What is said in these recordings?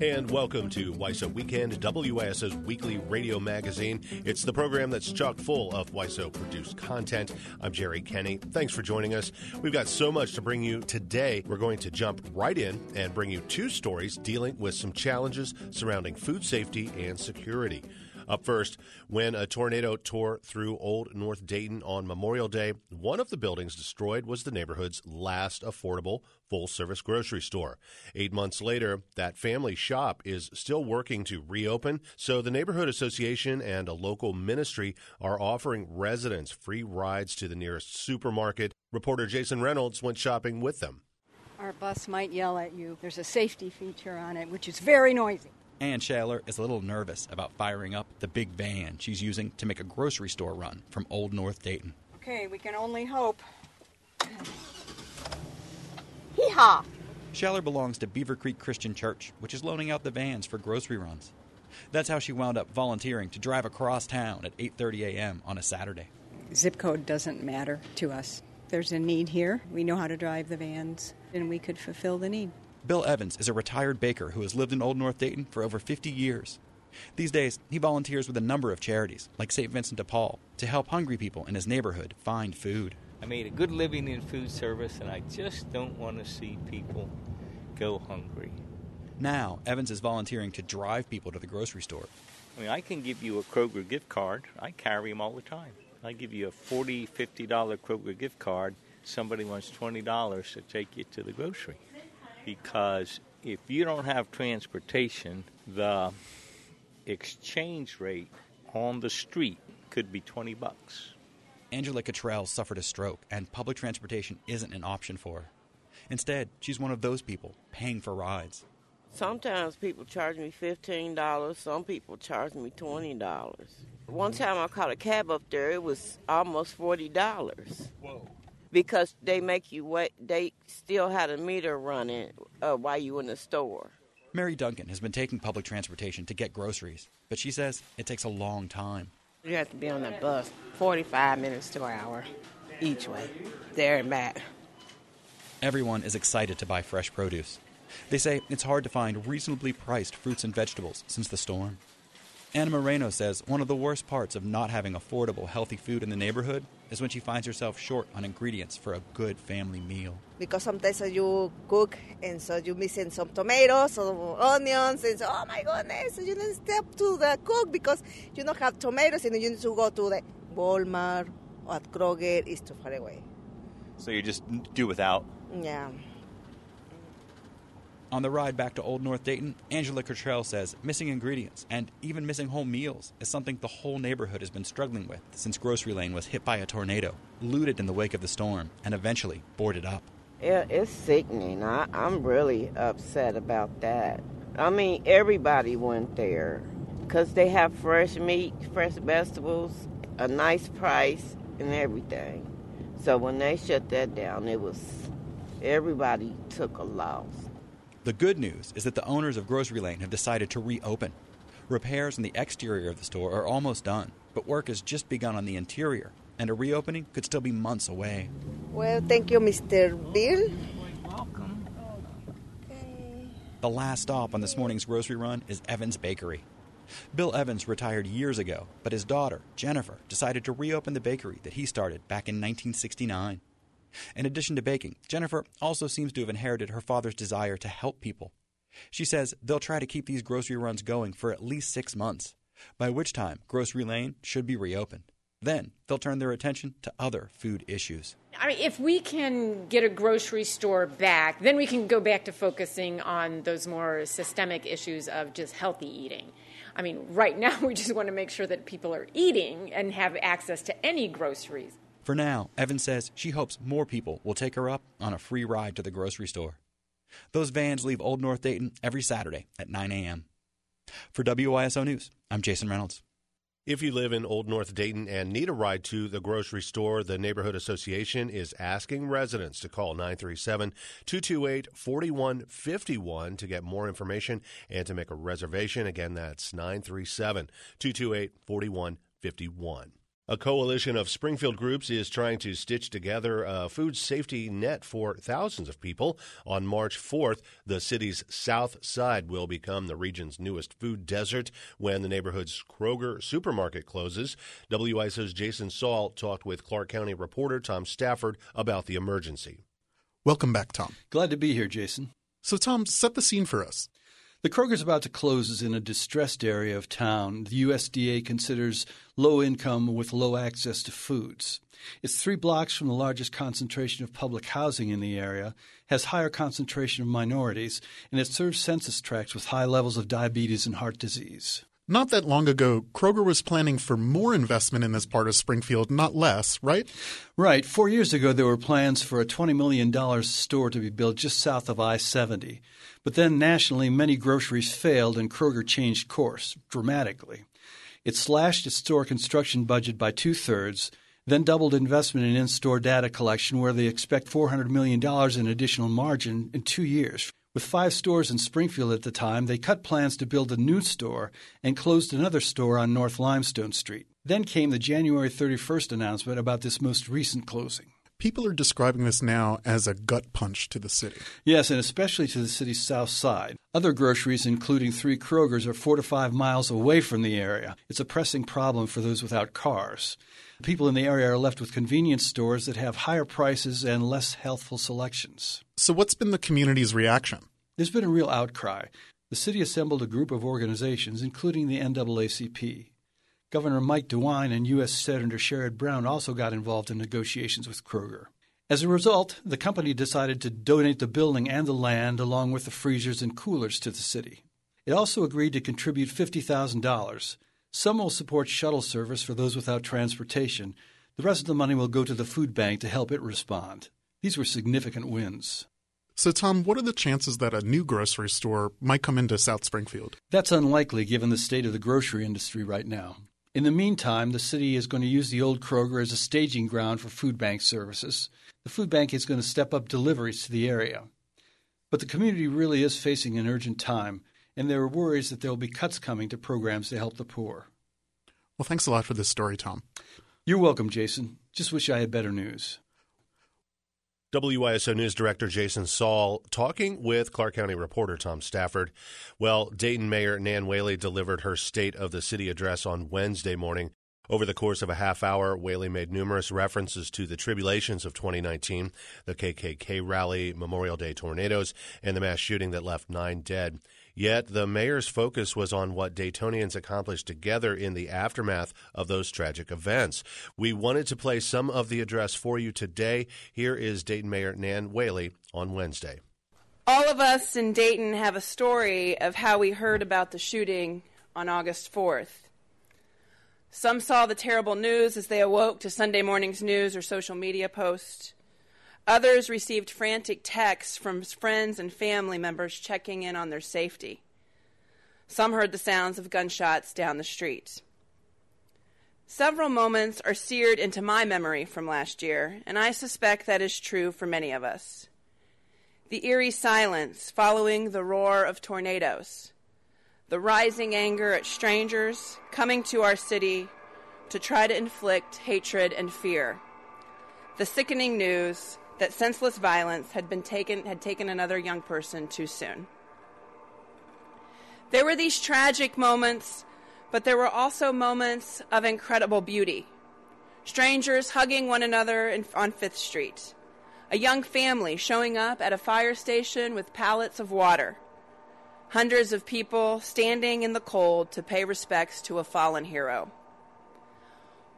And welcome to WYSO Weekend, WYSO's weekly radio magazine. It's the program that's chock full of WYSO produced content. I'm Jerry Kenny. Thanks for joining us. We've got so much to bring you today. We're going to jump right in and bring you two stories dealing with some challenges surrounding food safety and security. Up first, when a tornado tore through Old North Dayton on Memorial Day, one of the buildings destroyed was the neighborhood's last affordable full service grocery store. Eight months later, that family shop is still working to reopen, so the Neighborhood Association and a local ministry are offering residents free rides to the nearest supermarket. Reporter Jason Reynolds went shopping with them. Our bus might yell at you. There's a safety feature on it, which is very noisy. Ann Shaler is a little nervous about firing up the big van she's using to make a grocery store run from Old North Dayton. Okay, we can only hope. Hee haw! Shaler belongs to Beavercreek Christian Church, which is loaning out the vans for grocery runs. That's how she wound up volunteering to drive across town at 8:30 a.m. on a Saturday. Zip code doesn't matter to us. There's a need here. We know how to drive the vans, and we could fulfill the need. Bill Evans is a retired baker who has lived in Old North Dayton for over 50 years. These days, he volunteers with a number of charities, like St. Vincent de Paul, to help hungry people in his neighborhood find food. I made a good living in food service, and I just don't want to see people go hungry. Now, Evans is volunteering to drive people to the grocery store. I mean, I can give you a Kroger gift card. I carry them all the time. I give you a $40, $50 Kroger gift card. Somebody wants $20 to take you to the grocery because if you don't have transportation, the exchange rate on the street could be 20 bucks. Angela Cottrell suffered a stroke, and public transportation isn't an option for her. Instead, she's one of those people paying for rides. Sometimes people charge me $15, some people charge me $20. One time I caught a cab up there, it was almost $40. Whoa. Because they make you wait, they still had a meter running uh, while you in the store. Mary Duncan has been taking public transportation to get groceries, but she says it takes a long time. You have to be on that bus 45 minutes to an hour each way, there and back. Everyone is excited to buy fresh produce. They say it's hard to find reasonably priced fruits and vegetables since the storm. Anna Moreno says one of the worst parts of not having affordable, healthy food in the neighborhood is when she finds herself short on ingredients for a good family meal. Because sometimes you cook and so you missing some tomatoes or onions and so, oh my goodness, you need to step to the cook because you don't have tomatoes and you need to go to the Walmart or at Kroger, it's too far away. So you just do without? Yeah. On the ride back to Old North Dayton, Angela Cottrell says missing ingredients and even missing whole meals is something the whole neighborhood has been struggling with since Grocery Lane was hit by a tornado, looted in the wake of the storm, and eventually boarded up. Yeah, it's sickening. I, I'm really upset about that. I mean, everybody went there because they have fresh meat, fresh vegetables, a nice price, and everything. So when they shut that down, it was everybody took a loss. The good news is that the owners of Grocery Lane have decided to reopen. Repairs on the exterior of the store are almost done, but work has just begun on the interior, and a reopening could still be months away. Well, thank you, Mr. Bill. Welcome. The last stop on this morning's grocery run is Evans Bakery. Bill Evans retired years ago, but his daughter, Jennifer, decided to reopen the bakery that he started back in 1969. In addition to baking, Jennifer also seems to have inherited her father's desire to help people. She says they'll try to keep these grocery runs going for at least six months, by which time Grocery Lane should be reopened. Then they'll turn their attention to other food issues. I mean, if we can get a grocery store back, then we can go back to focusing on those more systemic issues of just healthy eating. I mean, right now we just want to make sure that people are eating and have access to any groceries. For now, Evan says she hopes more people will take her up on a free ride to the grocery store. Those vans leave Old North Dayton every Saturday at 9 a.m. For WYSO News, I'm Jason Reynolds. If you live in Old North Dayton and need a ride to the grocery store, the Neighborhood Association is asking residents to call 937 228 4151 to get more information and to make a reservation. Again, that's 937 228 4151. A coalition of Springfield groups is trying to stitch together a food safety net for thousands of people. On March 4th, the city's south side will become the region's newest food desert when the neighborhood's Kroger supermarket closes. WYSO's Jason Saul talked with Clark County reporter Tom Stafford about the emergency. Welcome back, Tom. Glad to be here, Jason. So, Tom, set the scene for us. The Kroger's about to close is in a distressed area of town. The USDA considers low income with low access to foods. It's three blocks from the largest concentration of public housing in the area, has higher concentration of minorities, and it serves census tracts with high levels of diabetes and heart disease. Not that long ago, Kroger was planning for more investment in this part of Springfield, not less, right? Right. Four years ago, there were plans for a $20 million store to be built just south of I 70. But then nationally, many groceries failed and Kroger changed course dramatically. It slashed its store construction budget by two thirds, then doubled investment in in store data collection, where they expect $400 million in additional margin in two years. With five stores in Springfield at the time, they cut plans to build a new store and closed another store on North Limestone Street. Then came the January 31st announcement about this most recent closing. People are describing this now as a gut punch to the city. Yes, and especially to the city's south side. Other groceries, including three Kroger's, are four to five miles away from the area. It's a pressing problem for those without cars. People in the area are left with convenience stores that have higher prices and less healthful selections. So, what's been the community's reaction? There's been a real outcry. The city assembled a group of organizations, including the NAACP. Governor Mike DeWine and U.S. Senator Sherrod Brown also got involved in negotiations with Kroger. As a result, the company decided to donate the building and the land along with the freezers and coolers to the city. It also agreed to contribute $50,000. Some will support shuttle service for those without transportation. The rest of the money will go to the food bank to help it respond. These were significant wins. So, Tom, what are the chances that a new grocery store might come into South Springfield? That's unlikely given the state of the grocery industry right now. In the meantime, the city is going to use the old Kroger as a staging ground for food bank services. The food bank is going to step up deliveries to the area. But the community really is facing an urgent time, and there are worries that there will be cuts coming to programs to help the poor. Well, thanks a lot for this story, Tom. You're welcome, Jason. Just wish I had better news. WYSO News Director Jason Saul talking with Clark County reporter Tom Stafford. Well, Dayton Mayor Nan Whaley delivered her State of the City address on Wednesday morning. Over the course of a half hour, Whaley made numerous references to the tribulations of 2019, the KKK rally, Memorial Day tornadoes, and the mass shooting that left nine dead. Yet the mayor's focus was on what Daytonians accomplished together in the aftermath of those tragic events. We wanted to play some of the address for you today. Here is Dayton Mayor Nan Whaley on Wednesday. All of us in Dayton have a story of how we heard about the shooting on August 4th. Some saw the terrible news as they awoke to Sunday morning's news or social media posts. Others received frantic texts from friends and family members checking in on their safety. Some heard the sounds of gunshots down the street. Several moments are seared into my memory from last year, and I suspect that is true for many of us. The eerie silence following the roar of tornadoes, the rising anger at strangers coming to our city to try to inflict hatred and fear, the sickening news that senseless violence had been taken had taken another young person too soon. There were these tragic moments, but there were also moments of incredible beauty. Strangers hugging one another in, on Fifth Street. A young family showing up at a fire station with pallets of water. Hundreds of people standing in the cold to pay respects to a fallen hero.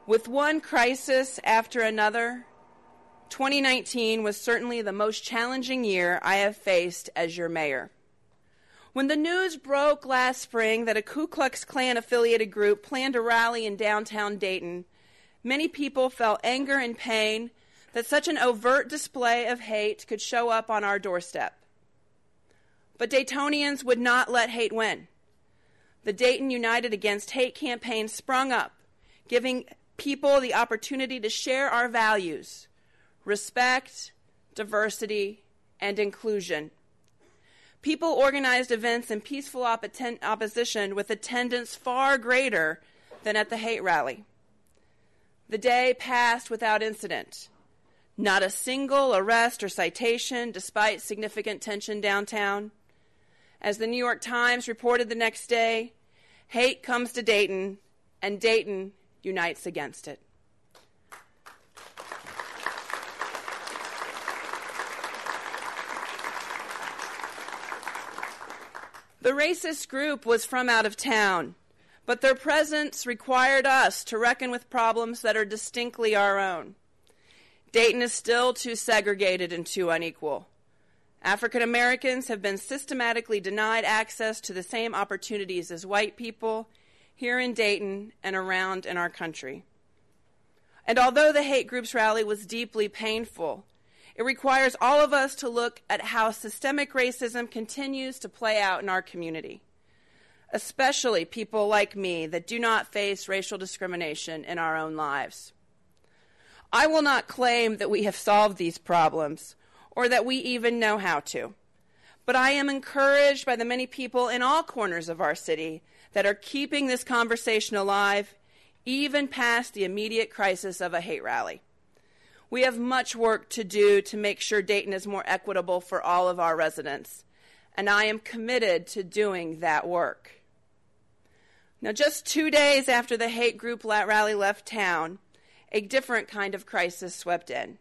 With one crisis after another, 2019 was certainly the most challenging year I have faced as your mayor. When the news broke last spring that a Ku Klux Klan affiliated group planned a rally in downtown Dayton, many people felt anger and pain that such an overt display of hate could show up on our doorstep. But Daytonians would not let hate win. The Dayton United Against Hate campaign sprung up, giving people the opportunity to share our values respect, diversity, and inclusion. People organized events in peaceful opposition with attendance far greater than at the hate rally. The day passed without incident. Not a single arrest or citation, despite significant tension downtown. As the New York Times reported the next day, hate comes to Dayton, and Dayton unites against it. The racist group was from out of town, but their presence required us to reckon with problems that are distinctly our own. Dayton is still too segregated and too unequal. African Americans have been systematically denied access to the same opportunities as white people here in Dayton and around in our country. And although the hate groups rally was deeply painful, it requires all of us to look at how systemic racism continues to play out in our community, especially people like me that do not face racial discrimination in our own lives. I will not claim that we have solved these problems or that we even know how to, but I am encouraged by the many people in all corners of our city that are keeping this conversation alive even past the immediate crisis of a hate rally. We have much work to do to make sure Dayton is more equitable for all of our residents, and I am committed to doing that work. Now, just two days after the hate group rally left town, a different kind of crisis swept in.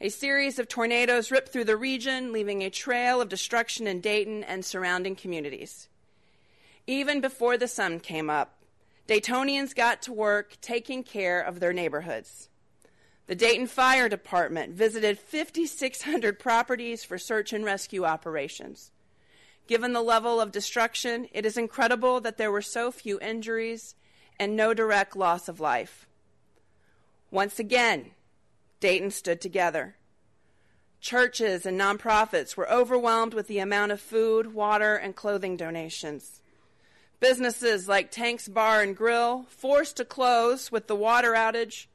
A series of tornadoes ripped through the region, leaving a trail of destruction in Dayton and surrounding communities. Even before the sun came up, Daytonians got to work taking care of their neighborhoods. The Dayton Fire Department visited 5,600 properties for search and rescue operations. Given the level of destruction, it is incredible that there were so few injuries and no direct loss of life. Once again, Dayton stood together. Churches and nonprofits were overwhelmed with the amount of food, water, and clothing donations. Businesses like Tank's Bar and Grill, forced to close with the water outage,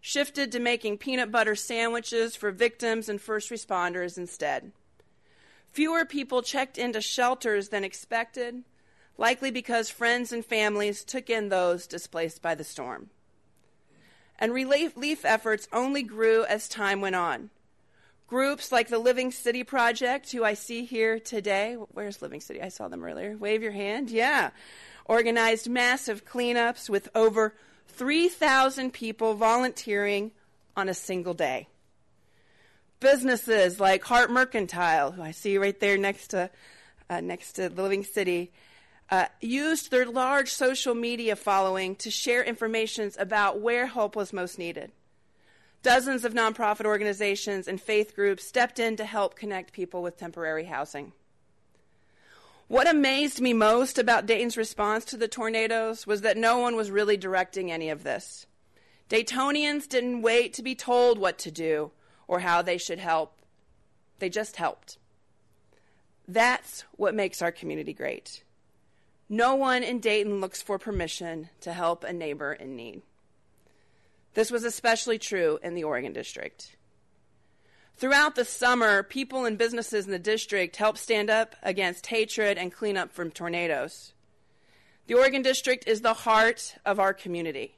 shifted to making peanut butter sandwiches for victims and first responders instead. Fewer people checked into shelters than expected, likely because friends and families took in those displaced by the storm. And relief efforts only grew as time went on. Groups like the Living City Project, who I see here today, where's Living City? I saw them earlier. Wave your hand. Yeah. Organized massive cleanups with over 3,000 people volunteering on a single day. Businesses like Hart Mercantile, who I see right there next to, uh, next to the Living City, uh, used their large social media following to share information about where help was most needed. Dozens of nonprofit organizations and faith groups stepped in to help connect people with temporary housing. What amazed me most about Dayton's response to the tornadoes was that no one was really directing any of this. Daytonians didn't wait to be told what to do or how they should help, they just helped. That's what makes our community great. No one in Dayton looks for permission to help a neighbor in need. This was especially true in the Oregon District. Throughout the summer, people and businesses in the district helped stand up against hatred and clean up from tornadoes. The Oregon District is the heart of our community.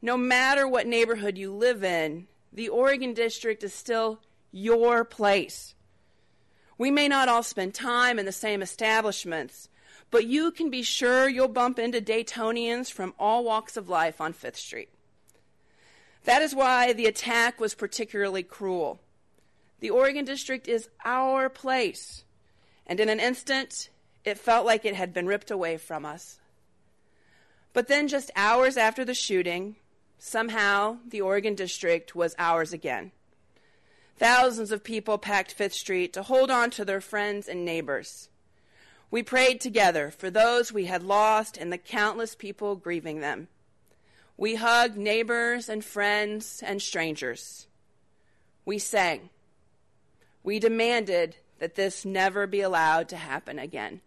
No matter what neighborhood you live in, the Oregon District is still your place. We may not all spend time in the same establishments, but you can be sure you'll bump into Daytonians from all walks of life on Fifth Street. That is why the attack was particularly cruel. The Oregon District is our place. And in an instant, it felt like it had been ripped away from us. But then, just hours after the shooting, somehow the Oregon District was ours again. Thousands of people packed Fifth Street to hold on to their friends and neighbors. We prayed together for those we had lost and the countless people grieving them. We hugged neighbors and friends and strangers. We sang. We demanded that this never be allowed to happen again.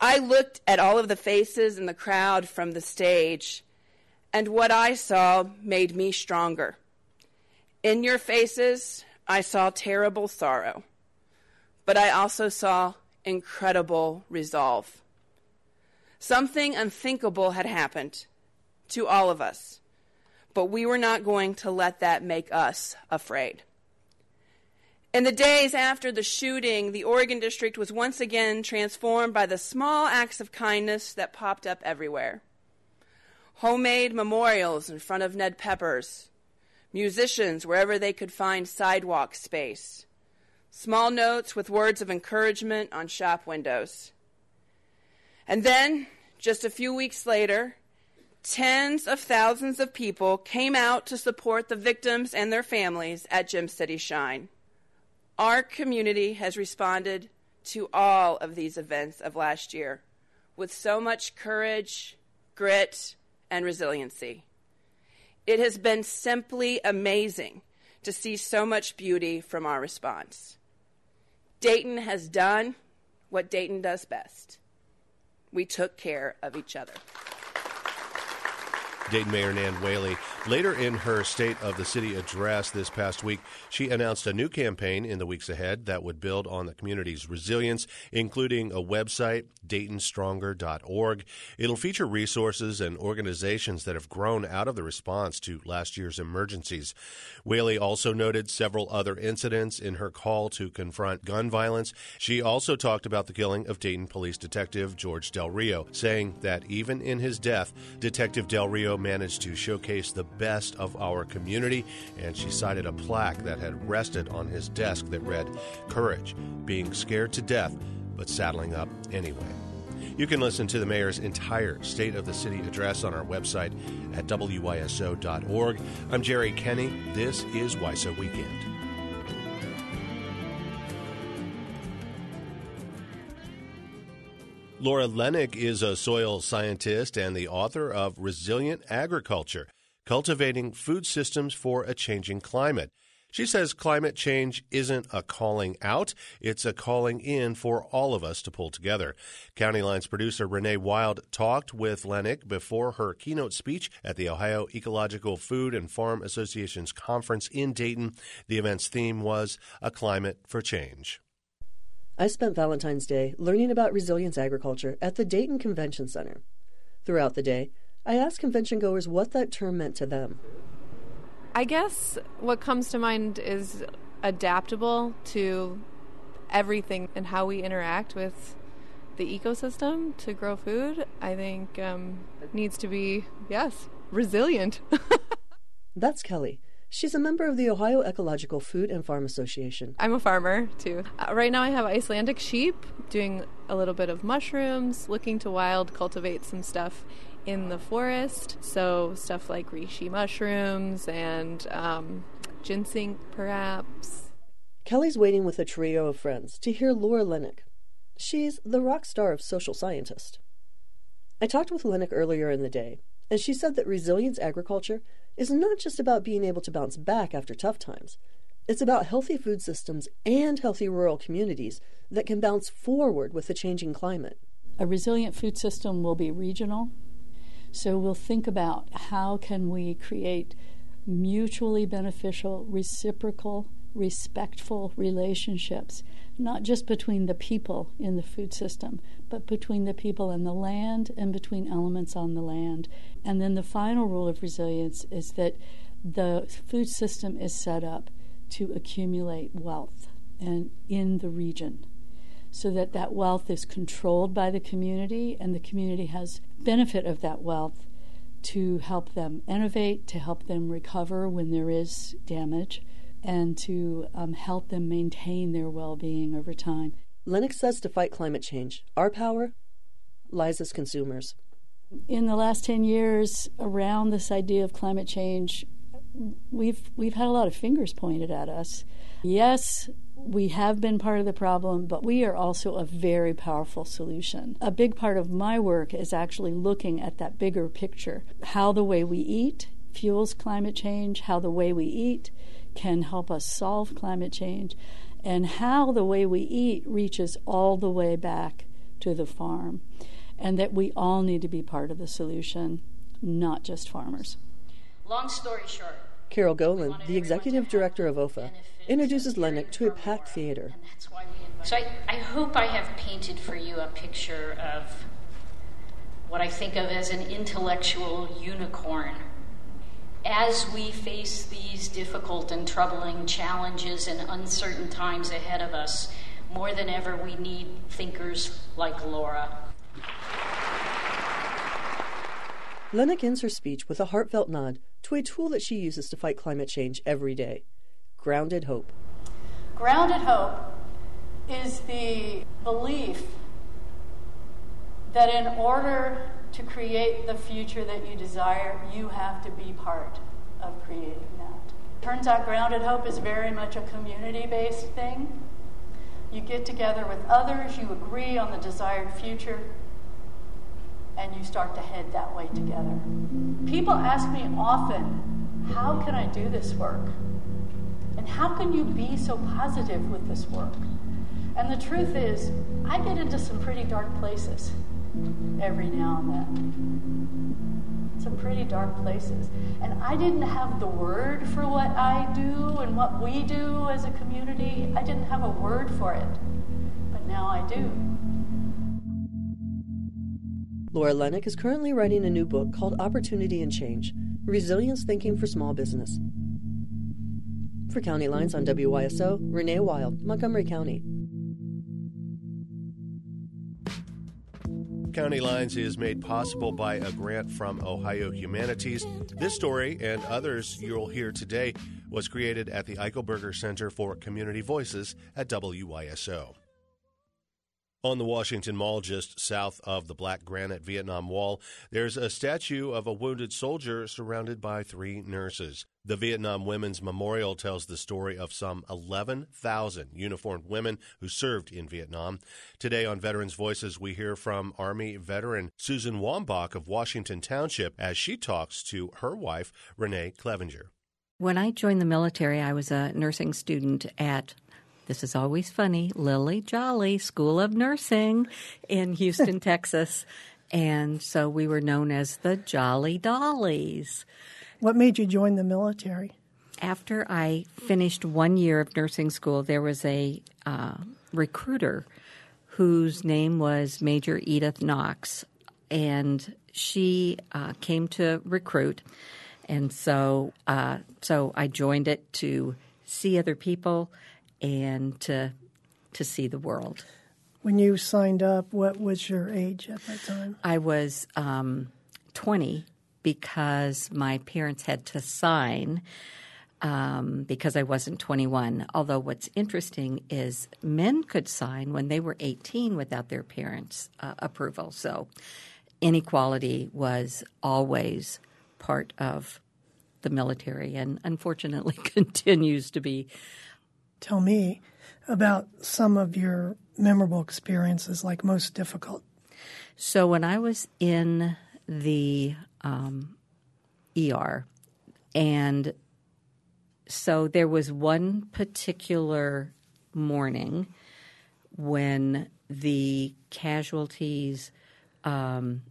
I looked at all of the faces in the crowd from the stage, and what I saw made me stronger. In your faces, I saw terrible sorrow, but I also saw incredible resolve. Something unthinkable had happened. to all of us. But we were not going to let that make us afraid. In the days after the shooting, the Oregon District was once again transformed by the small acts of kindness that popped up everywhere. Homemade memorials in front of Ned Pepper's, musicians wherever they could find sidewalk space, small notes with words of encouragement on shop windows. And then, just a few weeks later, tens of thousands of people came out to support the victims and their families at Gem City Shine. Our community has responded to all of these events of last year with so much courage, grit, and resiliency. It has been simply amazing to see so much beauty from our response. Dayton has done what Dayton does best. We took care of each other. Dayton Mayor Nan Whaley. Later in her State of the City address this past week, she announced a new campaign in the weeks ahead that would build on the community's resilience, including a website, DaytonStronger.org. It'll feature resources and organizations that have grown out of the response to last year's emergencies. Whaley also noted several other incidents in her call to confront gun violence. She also talked about the killing of Dayton Police Detective George Del Rio, saying that even in his death, Detective Del Rio managed to showcase the best of our community, and she cited a plaque that had rested on his desk that read, Courage, being scared to death, but saddling up anyway. You can listen to the mayor's entire State of the City address on our website at wyso.org. I'm Jerry Kenny. This is WYSO Weekend. Laura Lengnick is a soil scientist and the author of Resilient Agriculture Cultivating Food Systems for a Changing Climate. She says climate change isn't a calling out, it's a calling in for all of us to pull together. County Lines producer Renee Wilde talked with Lengnick before her keynote speech at the Ohio Ecological Food and Farm Association's conference in Dayton. The event's theme was A Climate for Change. I spent Valentine's Day learning about resilience agriculture at the Dayton Convention Center. Throughout the day, I asked convention goers what that term meant to them. I guess what comes to mind is adaptable to everything and how we interact with the ecosystem to grow food. I think um, needs to be yes resilient. That's Kelly. She's a member of the Ohio Ecological Food and Farm Association. I'm a farmer too. Uh, right now, I have Icelandic sheep, doing a little bit of mushrooms, looking to wild cultivate some stuff in the forest. So, stuff like reishi mushrooms and um, ginseng, perhaps. Kelly's waiting with a trio of friends to hear Laura Lengnick. She's the rock star of social scientist. I talked with Lengnick earlier in the day, and she said that resilience agriculture is not just about being able to bounce back after tough times. It's about healthy food systems and healthy rural communities that can bounce forward with the changing climate. A resilient food system will be regional. So we'll think about how can we create mutually beneficial, reciprocal, respectful relationships, not just between the people in the food system, but between the people and the land and between elements on the land. And then the final rule of resilience is that the food system is set up to accumulate wealth and in the region so that that wealth is controlled by the community and the community has benefit of that wealth to help them innovate, to help them recover when there is damage, and to um, help them maintain their well being over time. Lengnick's says to fight climate change, our power lies as consumers. In the last 10 years, around this idea of climate change, we've, we've had a lot of fingers pointed at us. Yes, we have been part of the problem, but we are also a very powerful solution. A big part of my work is actually looking at that bigger picture how the way we eat fuels climate change, how the way we eat can help us solve climate change, and how the way we eat reaches all the way back to the farm, and that we all need to be part of the solution, not just farmers. Long story short, Carol Goland, the executive director of OFA, introduces Lengnick to a packed theater. So I, I hope I have painted for you a picture of what I think of as an intellectual unicorn. As we face these difficult and troubling challenges and uncertain times ahead of us, more than ever, we need thinkers like Laura. Lengnick ends her speech with a heartfelt nod to a tool that she uses to fight climate change every day grounded hope. Grounded hope is the belief that in order to create the future that you desire, you have to be part of creating that. Turns out grounded hope is very much a community based thing. You get together with others, you agree on the desired future, and you start to head that way together. People ask me often, How can I do this work? And how can you be so positive with this work? And the truth is, I get into some pretty dark places every now and then. Some pretty dark places. And I didn't have the word for what I do and what we do as a community. I didn't have a word for it. But now I do. Laura Lengnick is currently writing a new book called Opportunity and Change Resilience Thinking for Small Business. For County Lines on WYSO, Renee Wilde, Montgomery County. County Lines is made possible by a grant from Ohio Humanities. This story and others you'll hear today was created at the Eichelberger Center for Community Voices at WYSO. On the Washington Mall, just south of the black granite Vietnam Wall, there's a statue of a wounded soldier surrounded by three nurses. The Vietnam Women's Memorial tells the story of some 11,000 uniformed women who served in Vietnam. Today on Veterans Voices, we hear from Army veteran Susan Wambach of Washington Township as she talks to her wife, Renee Clevenger. When I joined the military, I was a nursing student at this is always funny, Lillie Jolly School of Nursing in Houston, Texas. And so we were known as the Jolly Dollies. What made you join the military? After I finished one year of nursing school, there was a uh, recruiter whose name was Major Edith Knox, and she uh, came to recruit. And so, uh, so I joined it to see other people and to to see the world. When you signed up, what was your age at that time? I was um, 20 because my parents had to sign um, because I wasn't 21. Although what's interesting is men could sign when they were 18 without their parents' uh, approval. So inequality was always part of the military and unfortunately continues to be tell me about some of your memorable experiences, like most difficult. So, when I was in the um, ER, and so there was one particular morning when the casualties, um,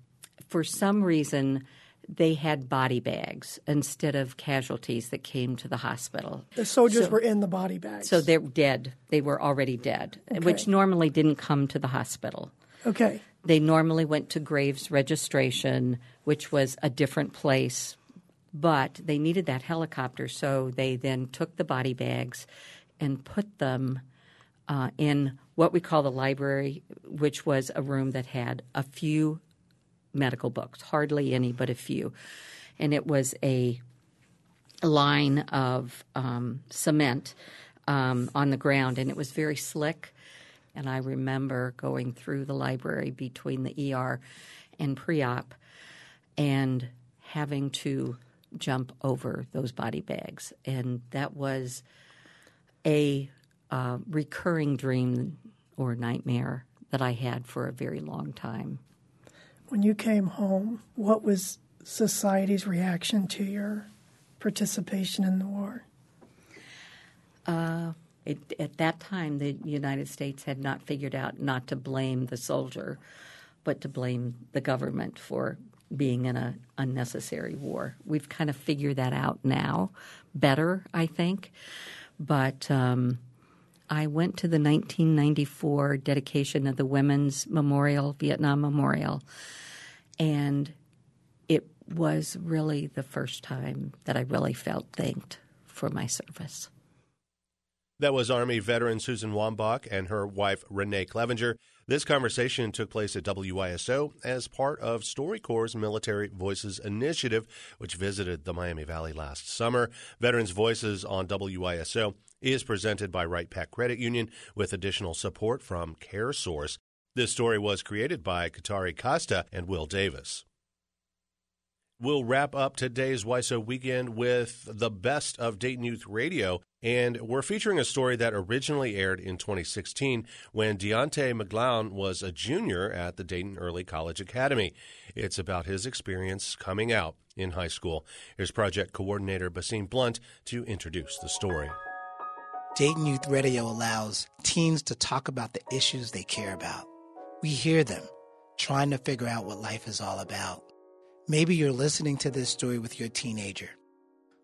for some reason, they had body bags instead of casualties that came to the hospital. The soldiers so, were in the body bags. So they're dead. They were already dead, okay. which normally didn't come to the hospital. Okay. They normally went to Graves registration, which was a different place, but they needed that helicopter, so they then took the body bags and put them uh, in what we call the library, which was a room that had a few medical books, hardly any, but a few. And it was a line of um, cement um, on the ground, and it was very slick. And I remember going through the library between the ER and pre op and having to jump over those body bags. And that was a uh, recurring dream or nightmare that I had for a very long time when you came home, what was society's reaction to your participation in the war? Uh, it, at that time, the United States had not figured out not to blame the soldier, but to blame the government for being in an unnecessary war. We've kind of figured that out now better, I think. But um, I went to the 1994 dedication of the Women's Memorial, Vietnam Memorial, And it was really the first time that I really felt thanked for my service. That was Army veteran Susan Wambach and her wife Renee Clevenger. This conversation took place at WYSO as part of StoryCorps' Military Voices Initiative, which visited the Miami Valley last summer. Veterans Voices on WYSO is presented by Wright-Patt Credit Union with additional support from CareSource. This story was created by Katari Costa and Will Davis. We'll wrap up today's WYSO weekend with the best of Dayton Youth Radio. And we're featuring a story that originally aired in 2016 when Deontay McGlown was a junior at the Dayton Early College Academy. It's about his experience coming out in high school. Here's project coordinator Basim Blunt to introduce the story. Dayton Youth Radio allows teens to talk about the issues they care about. We hear them, trying to figure out what life is all about. Maybe you're listening to this story with your teenager.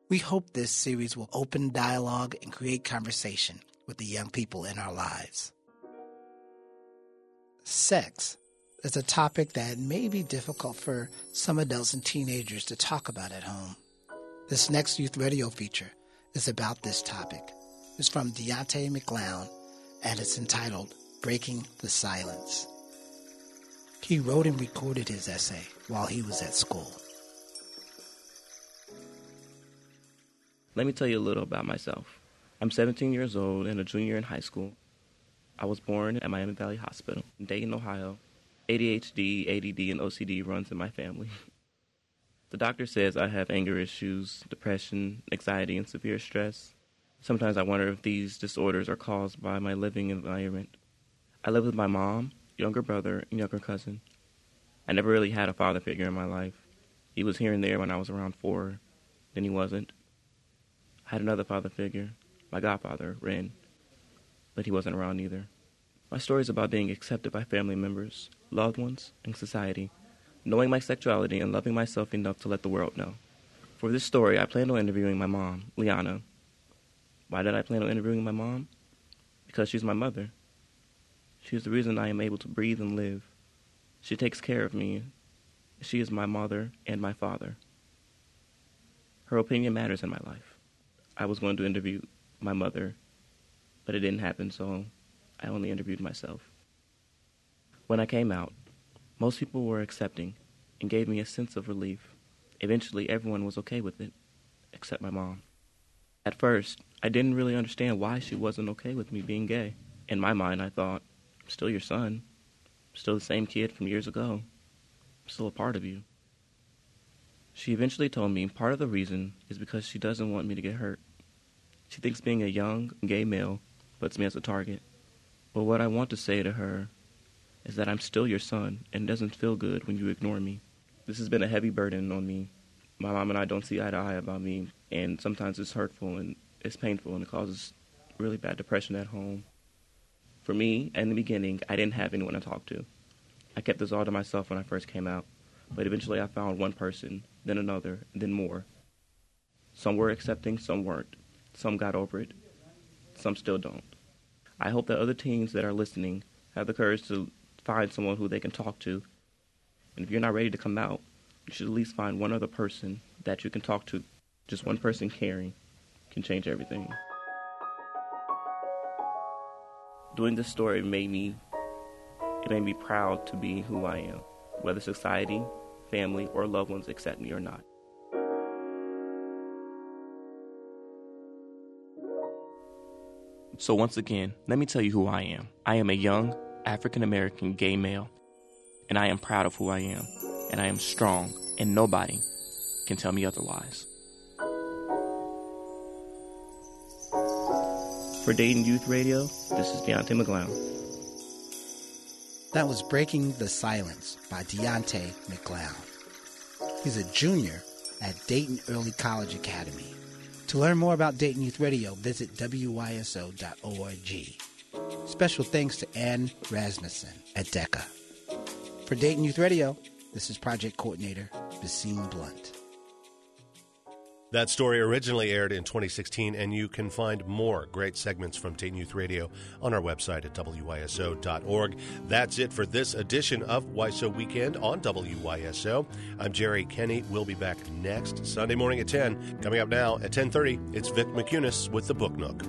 We hope this series will open dialogue and create conversation with the young people in our lives. Sex is a topic that may be difficult for some adults and teenagers to talk about at home. This next youth radio feature is about this topic. It's from Deontay McGlown and it's entitled Breaking the Silence. He wrote and recorded his essay while he was at school. Let me tell you a little about myself. I'm 17 years old and a junior in high school. I was born at Miami Valley Hospital in Dayton, Ohio. ADHD, ADD, and OCD runs in my family. The doctor says I have anger issues, depression, anxiety, and severe stress. Sometimes I wonder if these disorders are caused by my living environment. I live with my mom, younger brother, and younger cousin. I never really had a father figure in my life. He was here and there when I was around four, then he wasn't. I had another father figure, my godfather, Ren, but he wasn't around either. My story is about being accepted by family members, loved ones, and society, knowing my sexuality and loving myself enough to let the world know. For this story, I plan on interviewing my mom, Liana. Why did I plan on interviewing my mom? Because she's my mother. She is the reason I am able to breathe and live. She takes care of me. She is my mother and my father. Her opinion matters in my life. I was going to interview my mother, but it didn't happen, so I only interviewed myself. When I came out, most people were accepting and gave me a sense of relief. Eventually, everyone was okay with it, except my mom. At first, I didn't really understand why she wasn't okay with me being gay. In my mind, I thought, I'm still your son. I'm still the same kid from years ago. I'm still a part of you. She eventually told me part of the reason is because she doesn't want me to get hurt. She thinks being a young, gay male puts me as a target. But what I want to say to her is that I'm still your son and it doesn't feel good when you ignore me. This has been a heavy burden on me. My mom and I don't see eye to eye about me, and sometimes it's hurtful and it's painful and it causes really bad depression at home. For me, in the beginning, I didn't have anyone to talk to. I kept this all to myself when I first came out, but eventually I found one person, then another, then more. Some were accepting, some weren't. Some got over it, some still don't. I hope that other teens that are listening have the courage to find someone who they can talk to. And if you're not ready to come out, you should at least find one other person that you can talk to. Just one person caring can change everything. doing this story made me it made me proud to be who I am, whether society, family, or loved ones accept me or not. So, once again, let me tell you who I am. I am a young African American gay male, and I am proud of who I am, and I am strong, and nobody can tell me otherwise. For Dayton Youth Radio, this is Deontay McGlown. That was Breaking the Silence by Deontay McGlown. He's a junior at Dayton Early College Academy. To learn more about Dayton Youth Radio, visit wyso.org. Special thanks to Ann Rasmussen at DECA. For Dayton Youth Radio, this is Project Coordinator Basim Blunt. That story originally aired in 2016, and you can find more great segments from Teen Youth Radio on our website at WYSO.org. That's it for this edition of WYSO Weekend on WYSO. I'm Jerry Kenny. We'll be back next Sunday morning at 10. Coming up now at 10.30, it's Vick Mickunas with the Book Nook.